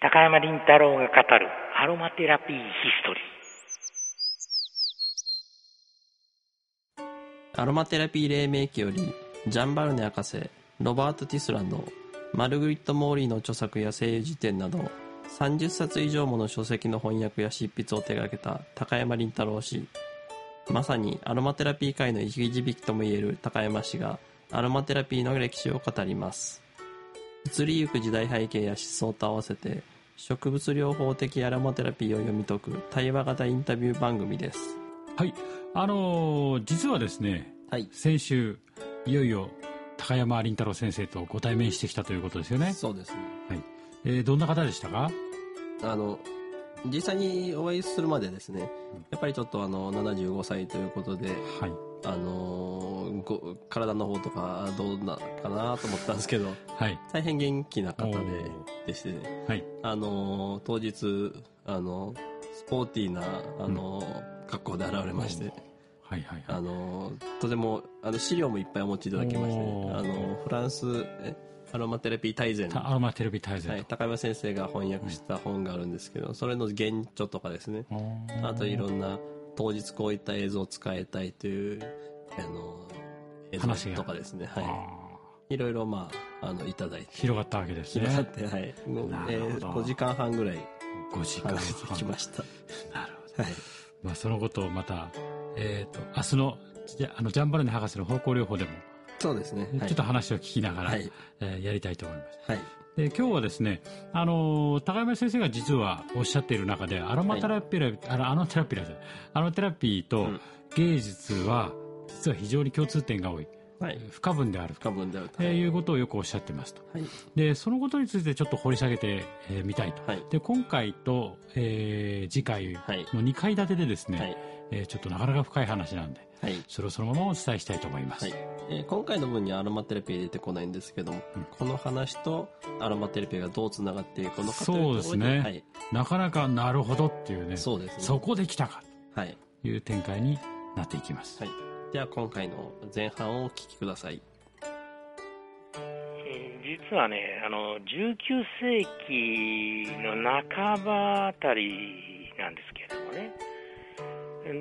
高山林太郎が語るアロマテラピーヒストリー。アロマテラピー黎明期よりジャン・バルネ博士ロバート・ティスランドマルグリット・モーリーの著作や精油事典など30冊以上もの書籍の翻訳や執筆を手掛けた高山林太郎氏。まさにアロマテラピー界の生き字引ともいえる高山氏がアロマテラピーの歴史を語ります。移りゆく時代背景や思想と合わせて植物療法的アロマテラピーを読み解く対話型インタビュー番組です。はい。あのー、実はですね、はい、先週いよいよ高山林太郎先生とご対面してきたということですよね。そうですね。はい。えー、どんな方でしたか？あの実際にお会いするまでですねやっぱりちょっとあの75歳ということで、はい、あのご体の方とかどうなかなと思ったんですけど、はい、大変元気な方ででして、ね、はい、あの当日あのスポーティーなあの、うん、格好で現れまして。はいはいはい、あのとてもあの資料もいっぱいお持ちいただきまして、あのフランスアロマテラピー大全。アロマテラピー大全、はい、高山先生が翻訳した本があるんですけど、それの原著とかですね。あといろんな当日こういった映像を使いたいというあの映像とかですね。はい。いろいろまああのいただいて。広がったわけですね。広がってはい、えー、5時間半ぐらい5時間。半きました。なるほど、はい。まあ、そのことをまた、えーと、明日のあのジャンバルネ博士の方向療法でもそうですね、ちょっと話を聞きながら、はい、えー、やりたいと思います。はいで今日はですね、あの高山先生が実はおっしゃっている中でアロマテラピー、はい、あのあのテラピーあのテラピーと芸術は実は非常に共通点が多い。はい、不可分である。不可分であると、いうことをよくおっしゃってますと、はい、でそのことについてちょっと掘り下げてみ、えー、たいと、はい、で今回と、えー、次回の2回立てでですね、はい、えー、ちょっとなかなか深い話なんで、はい、それをそのままお伝えしたいと思います、はい。えー、今回の分にはアロマテラピー出てこないんですけども、うん、この話とアロマテラピーがどうつながっていくのかというそうですね、はい、なかなかなるほどっていうねそうですね。そこで来たかとい。う展開になっていきます、はい。では今回の前半をお聞きください。実はね、あの、19世紀の半ばあたりなんですけれどもね、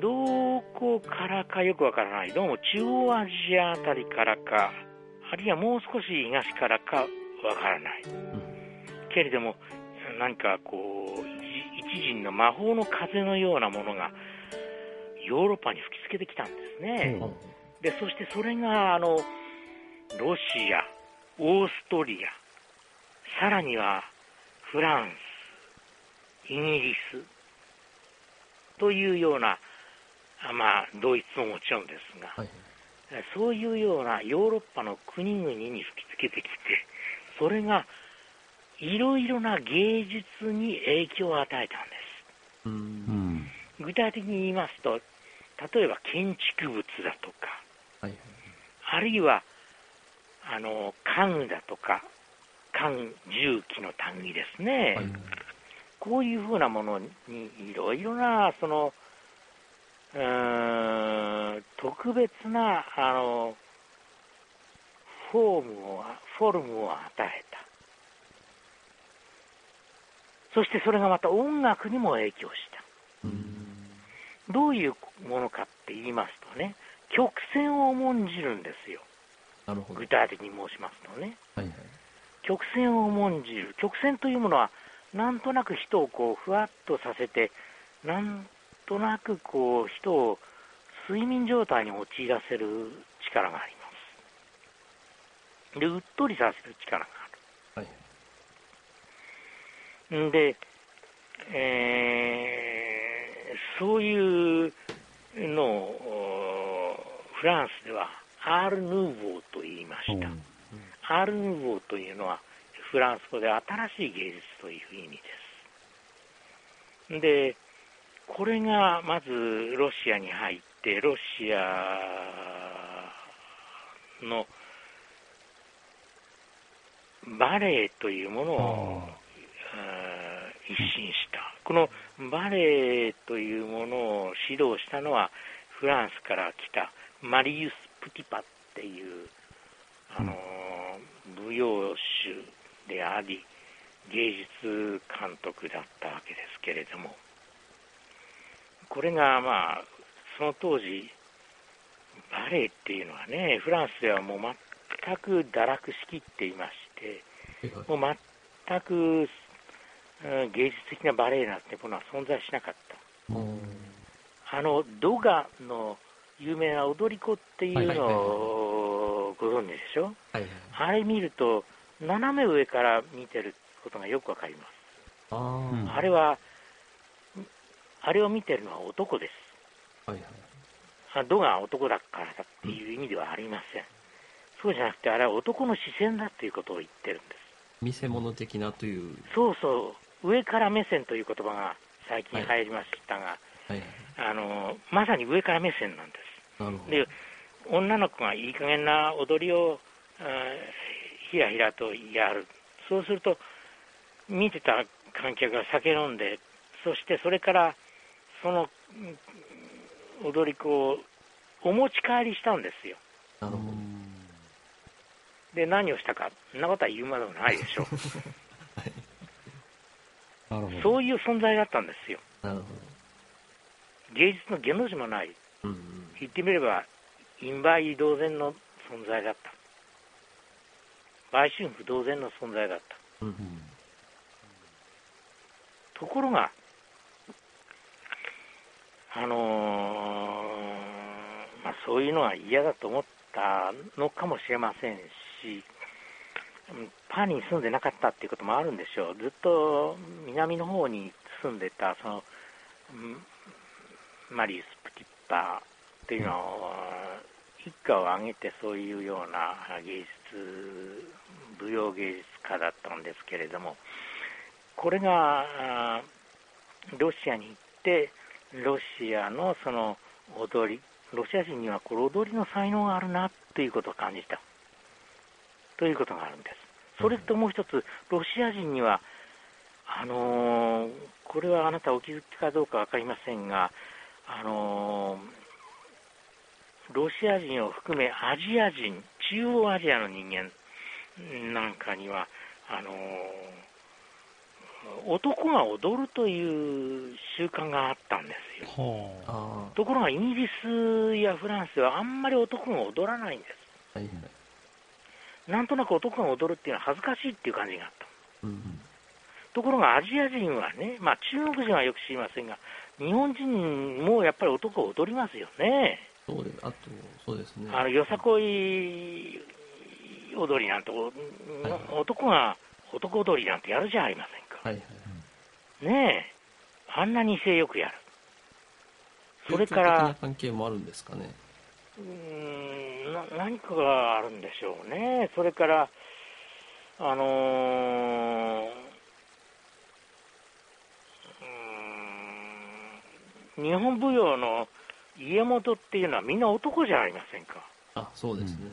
どこからかよくわからない、どうも中央アジアあたりからか、あるいはもう少し東からかわからない。うん、けれども、何かこう、一陣の魔法の風のようなものがヨーロッパに吹きつけてきたんですね。うん、でそしてそれがあのロシア、オーストリア、さらにはフランス、イギリスというような、まあ、ドイツももちろんですが、はい、そういうようなヨーロッパの国々に吹きつけてきて、それがいろいろな芸術に影響を与えたんです。うん。具体的に言いますと、例えば建築物だとか、はい、あるいはあの家具だとか家具重機の類ですね、はい、こういうふうなものにいろいろなそのうん特別なあのフォームをフォルムを与えたそしてそれがまた音楽にも影響した。うんどういうものかって言いますとね、曲線を重んじるんですよ。なるほど具体的に申しますとね、はいはい、曲線を重んじる。曲線というものは、なんとなく人をこう、ふわっとさせて、なんとなくこう、人を睡眠状態に陥らせる力があります。で、うっとりさせる力がある。はい、で、えーそういうのをフランスではアール・ヌーボーと言いました、うん、アール・ヌーボーというのはフランス語で新しい芸術という意味ですでこれがまずロシアに入ってロシアのバレエというものを一新した。このバレエというものを指導したのはフランスから来たマリウス・プティパっていう、あの舞踊種であり芸術監督だったわけですけれども、これがまあ、その当時、バレエっていうのはね、フランスではもう全く堕落しきっていまして、もう全く芸術的なバレエなんてものは存在しなかった。あの、ドガの有名な踊り子っていうのをご存知でしょ、はいはい、あれ見ると、斜め上から見てることがよくわかります。ああれは、あれを見てるのは男です。はいはい、ドが男だからだっていう意味ではありません。そうじゃなくて、あれは男の視線だっていうことを言ってるんです。見せ物的なという。そうそう、上から目線という言葉が最近入りましたが、はいはい、あのまさに上から目線なんです。なるほどで女の子がいい加減な踊りをひらひらとやる、そうすると、見てた観客が酒飲んで、そしてそれからその踊り子をお持ち帰りしたんですよ。なるほどで、何をしたか、そんなことは言うまでもないでしょう。なるほどそういう存在だったんですよ。なるほど芸術の下の字もない、うんうん、言ってみれば、陰売同然の存在だった。売春婦同然の存在だった。うんうん、ところが、あのー、まあ、そういうのは嫌だと思ったのかもしれませんし、パーに住んでなかったっていうこともあるんでしょう、ずっと南の方に住んでたそのマリウス・プティッパーっていうのを、一家を挙げてそういうような芸術、舞踊芸術家だったんですけれども、これがロシアに行って、ロシアのその踊り、ロシア人にはこれ踊りの才能があるなということを感じた。ということがあるんです。それともう一つ、ロシア人には、あのー、これはあなたお気づきかどうか分かりませんが、あのー、ロシア人を含めアジア人、中央アジアの人間なんかには、あのー、男が踊るという習慣があったんですよ。ところがイギリスやフランスはあんまり男が踊らないんです。はいなんとなく男が踊るっていうのは恥ずかしいっていう感じがあった。うん、ところがアジア人はね、まあ中国人はよく知りませんが、日本人もやっぱり男を踊りますよね。そうです、あと、そうですね。あの、よさこい踊りなんて、はいはい、男が男踊りなんてやるじゃありませんか。はいはい、ねえ、あんなに威勢よくやる。それから。関係もあるんですかね。うんな何かがあるんでしょうね、それから、あのー、うん日本舞踊の家元っていうのはみんな男じゃありませんか。あそうですね、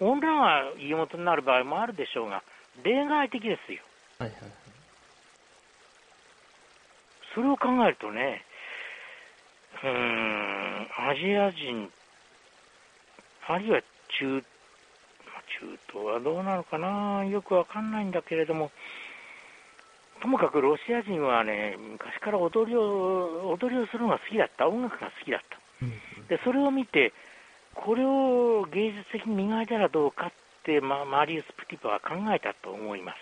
うん、女が家元になる場合もあるでしょうが、例外的ですよ。はいはいはい、それを考えるとね、うん、アジア人あるいは中、中東はどうなのかな、よくわかんないんだけれども、ともかくロシア人はね、昔から踊りを踊りをするのが好きだった、音楽が好きだった。で、それを見て、これを芸術的に磨いたらどうかって、まあ、マリウス・プティパは考えたと思います。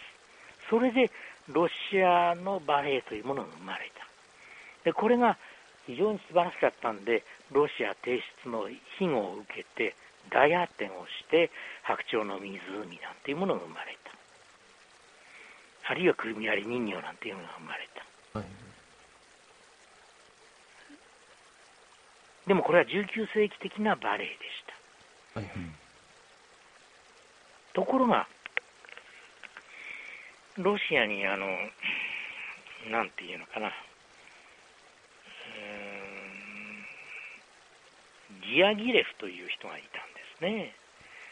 それで、ロシアのバレエというものが生まれた。で、これが非常に素晴らしかったんで、ロシア提出の庇護を受けて、大発展をして白鳥の湖なんていうものが生まれた。あるいはくるみ割り人形なんていうのが生まれた、はい、でもこれは19世紀的なバレエでした、はい、ところがロシアにあのなんていうのかなギアギレフという人がいたんですね。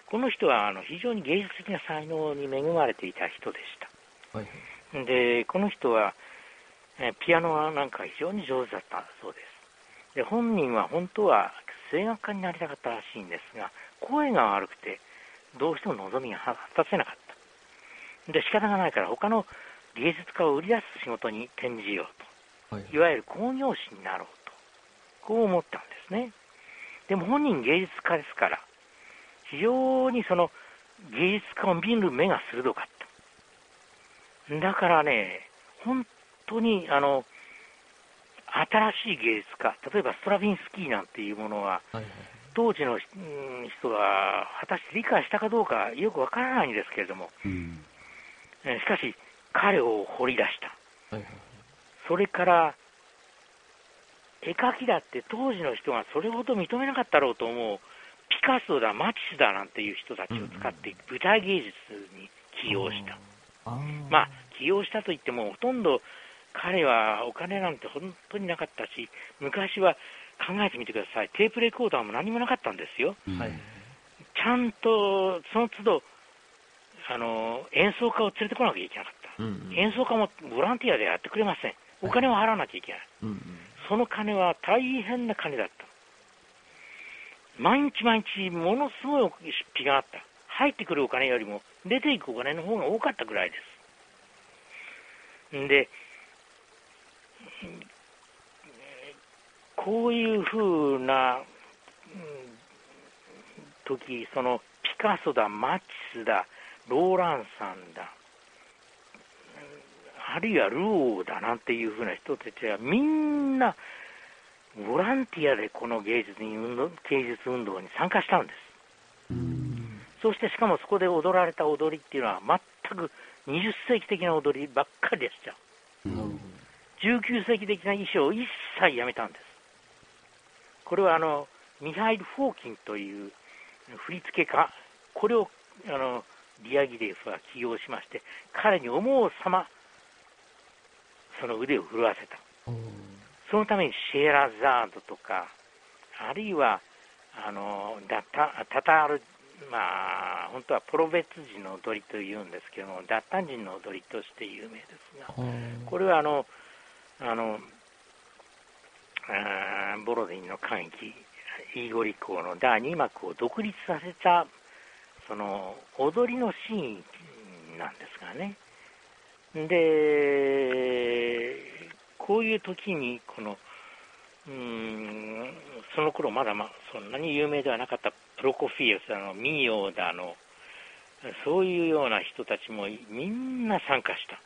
この人はあの非常に芸術的な才能に恵まれていた人でした。はい、で、この人は、えピアノなんか非常に上手だったそうです。で、本人は本当は声楽家になりたかったらしいんですが、声が悪くて、どうしても望みが果たせなかった。で、仕方がないから他の芸術家を売り出す仕事に転じようと、はい、いわゆる工業師になろうと、こう思ったんですね。でも本人芸術家ですから、非常にその芸術家を見る目が鋭かった。だからね、本当にあの新しい芸術家、例えばストラヴィンスキーなんていうものは、当時の人が果たして理解したかどうかよくわからないんですけれども、うん、しかし、彼を掘り出した。はいはい、それから、絵描きだって当時の人がそれほど認めなかったろうと思う、ピカソだ、マチスだなんていう人たちを使って舞台芸術に起用した。まあ、起用したといっても、ほとんど彼はお金なんて本当になかったし、昔は考えてみてください、テープレコーダーも何もなかったんですよ。はい、ちゃんとその都度あの演奏家を連れてこなきゃいけなかった、うんうん、演奏家もボランティアでやってくれません、お金を払わなきゃいけない、その金は大変な金だった、毎日毎日、ものすごい出費があった、入ってくるお金よりも出ていくお金の方が多かったぐらいです。でこういうふうな、時、そのピカソだ、マチスだ、ローランサンだ、あるいはルオーだなんていうふうな人たちはみんなボランティアでこの芸術に運動芸術運動に参加したんです。そしてしかもそこで踊られた踊りっていうのは全く20世紀的な踊りばっかりでした。19世紀的な衣装を一切やめたんです。これはあのミハイル・フォーキンという振付家、これをあのリアギレフは起用しまして、彼に思う様、その腕を震わせた。そのためにシェーラザードとか、あるいはあのダタタタール、まあ、本当はプロベツ人の踊りというんですけども、ダッタン人の踊りとして有名ですが、これはあのあのあボロディンの歓喜、イーゴリ校の第2幕を独立させた、その踊りのシーンなんですがね。で、こういう時に、この、うん、その頃まだ、ま、そんなに有名ではなかったプロコフィエスだの、ミーオーだの、そういうような人たちもみんな参加した。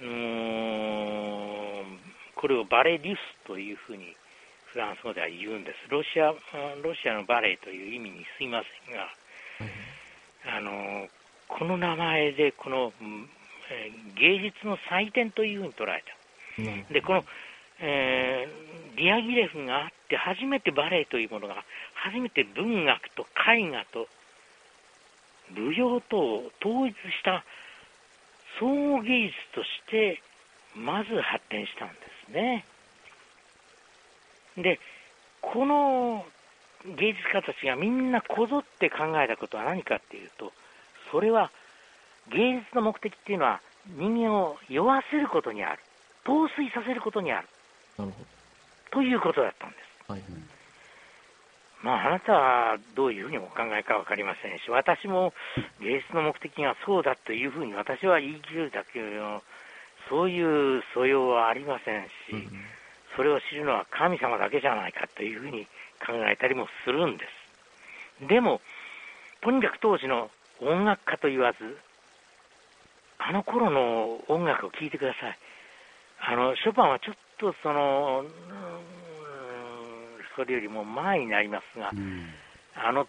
うーんこれをバレリュスというふうにフランス語では言うんです。ロシアロシアのバレエという意味にすいませんが、あのこの名前でこの、えー、芸術の祭典というふうに捉えた。でこの、えー、ディアギレフがあって初めてバレエというものが初めて文学と絵画と舞踊とを統一した総合芸術としてまず発展したんですね。で、この芸術家たちがみんなこぞって考えたことは何かっていうと、それは芸術の目的っていうのは人間を酔わせることにある。陶酔させることにある。なるほど。ということだったんです。はい、まあ、あなたはどういうふうにお考えか分かりませんし、私も芸術の目的がそうだというふうに私は言い切るだけの、そういう素養はありませんし、それを知るのは神様だけじゃないかというふうに考えたりもするんです。でも、とにかく当時の音楽家と言わず、あの頃の音楽を聴いてください。あの、ショパンはちょっとその、それよりも前になりますが、うん、あの、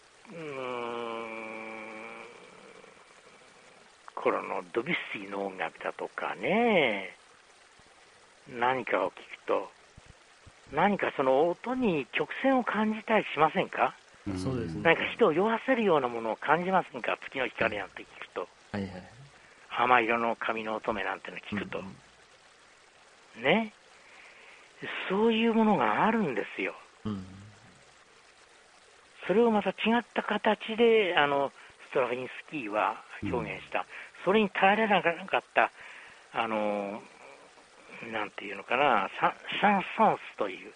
頃のドビュッシーの音楽だとかね、何かを聞くと、何かその音に曲線を感じたりしませんか、そうですね、何か人を酔わせるようなものを感じませんか？月の光なんて聞くと。はいはい、浜色の髪の乙女なんての聞くと。うんうん、ね。そういうものがあるんですよ。それをまた違った形であのストラヴィンスキーは表現した、うん、それに耐えられなかったあのなんていうのかなサシャンソンスという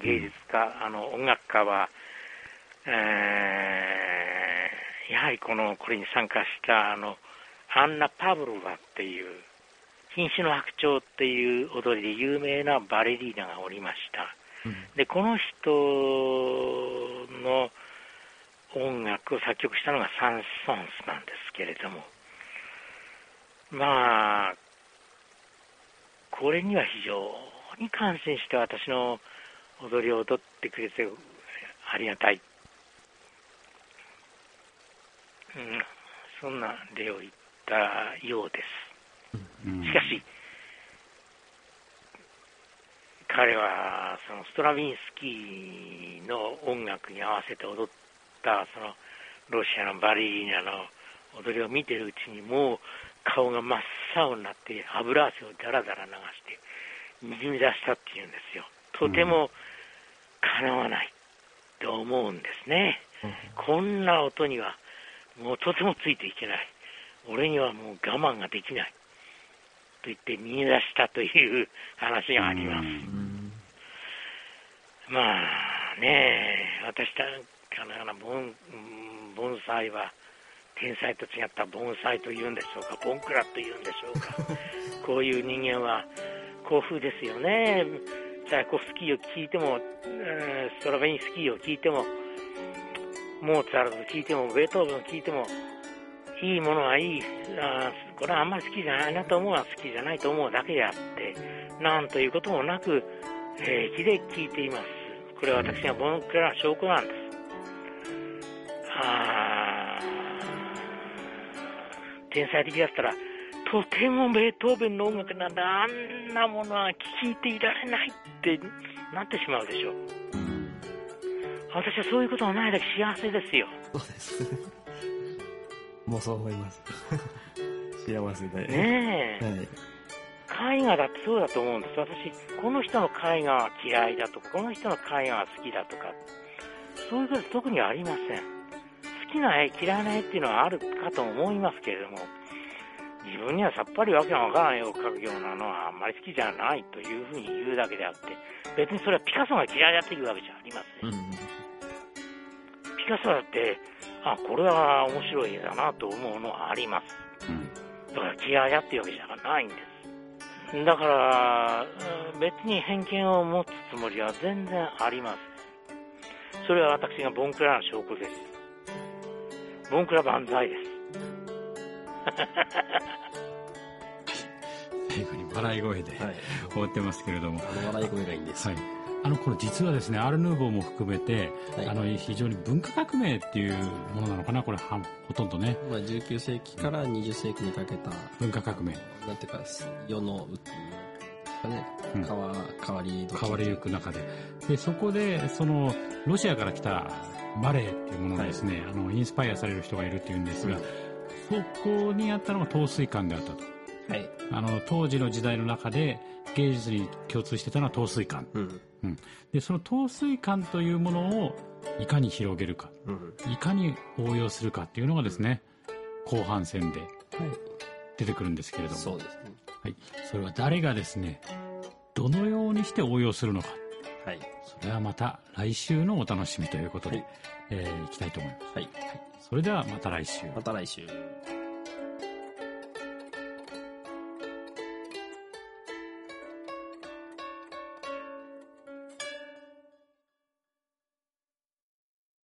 芸術家、うん、あの音楽家は、えー、やはりこのこれに参加したあのアンナ・パブロワっていう瀕死の白鳥っていう踊りで有名なバレリーナがおりました。うん、で、この人の音楽を作曲したのがサン・ソンスなんですけれども、まあ、これには非常に感心して私の踊りを踊ってくれてありがたい。うん、そんな例を言ったようです。しかし、彼はそのストラビンスキーの音楽に合わせて踊ったそのロシアのバレリーナの踊りを見てるうちにもう顔が真っ青になって油汗をだらだら流してにじみ出したっていうんですよ。とてもかなわないと思うんですね。うん、こんな音にはもうとてもついていけない。俺にはもう我慢ができない。と言って見出したという 話があります。まあね私たちの盆盆栽は天才と違った盆栽というんでしょうか、ボンクラというんでしょうか、こういう人間は幸福ですよね。チャイコフスキーを聴いても、ストラベインスキーを聴いても、モーツァルト聴いても、ベートーベンを聴いても、いいものはいいあ、これはあんまり好きじゃないなと思うは好きじゃないと思うだけであって、なんということもなく、平気で聴いています。これは私がボンクラの証拠なんです。あ天才的だったら、とてもベートーベンの音楽なんだ、あんなものは聴いていられないってなってしまうでしょう。私はそういうことはないだけ幸せですよ。そうです。もうそう思います。幸せで。ねえ。はい、絵画だってそうだと思うんです。私、この人の絵画は嫌いだとか、この人の絵画は好きだとか、そういうこと特にありません。好きな絵、嫌いな絵っていうのはあるかと思いますけれども、自分にはさっぱりわけのわからない絵を描くようなのはあんまり好きじゃないというふうに言うだけであって、別にそれはピカソが嫌いだっていうわけじゃありません。うん、ピカソだって、あ、これは面白い絵だなと思うのはあります。うん、だから嫌いだっていうわけじゃないんです。だから、別に偏見を持つつもりは全然ありません。それは私がボンクラの証拠です。ボンクラ万歳です。最後に笑い声で、はい、終わってますけれども。笑い声がいいんです。はいあの頃実はですね、アルヌーボーも含めて、はい、あの非常に文化革命っていうものなのかな、これはほとんどね。まあ、19世紀から20世紀にかけた文化革命。なんていうか、世の、ね、変わ変わり変わりゆく中で。で、そこで、その、ロシアから来たバレエっていうものですね、はい、あの、インスパイアされる人がいるっていうんですが、うん、そこにあったのが陶水館であったと。はい。あの、当時の時代の中で、芸術に共通してたのは陶水館。うんうん、でその陶水感というものをいかに広げるか、うん、いかに応用するかっていうのがですね、後半戦で出てくるんですけれども、そうですね、はい、それは誰がですねどのようにして応用するのか、はい、それはまた来週のお楽しみということで、はい、えー、いきたいと思います、はい、はい、それではまた来週。また来週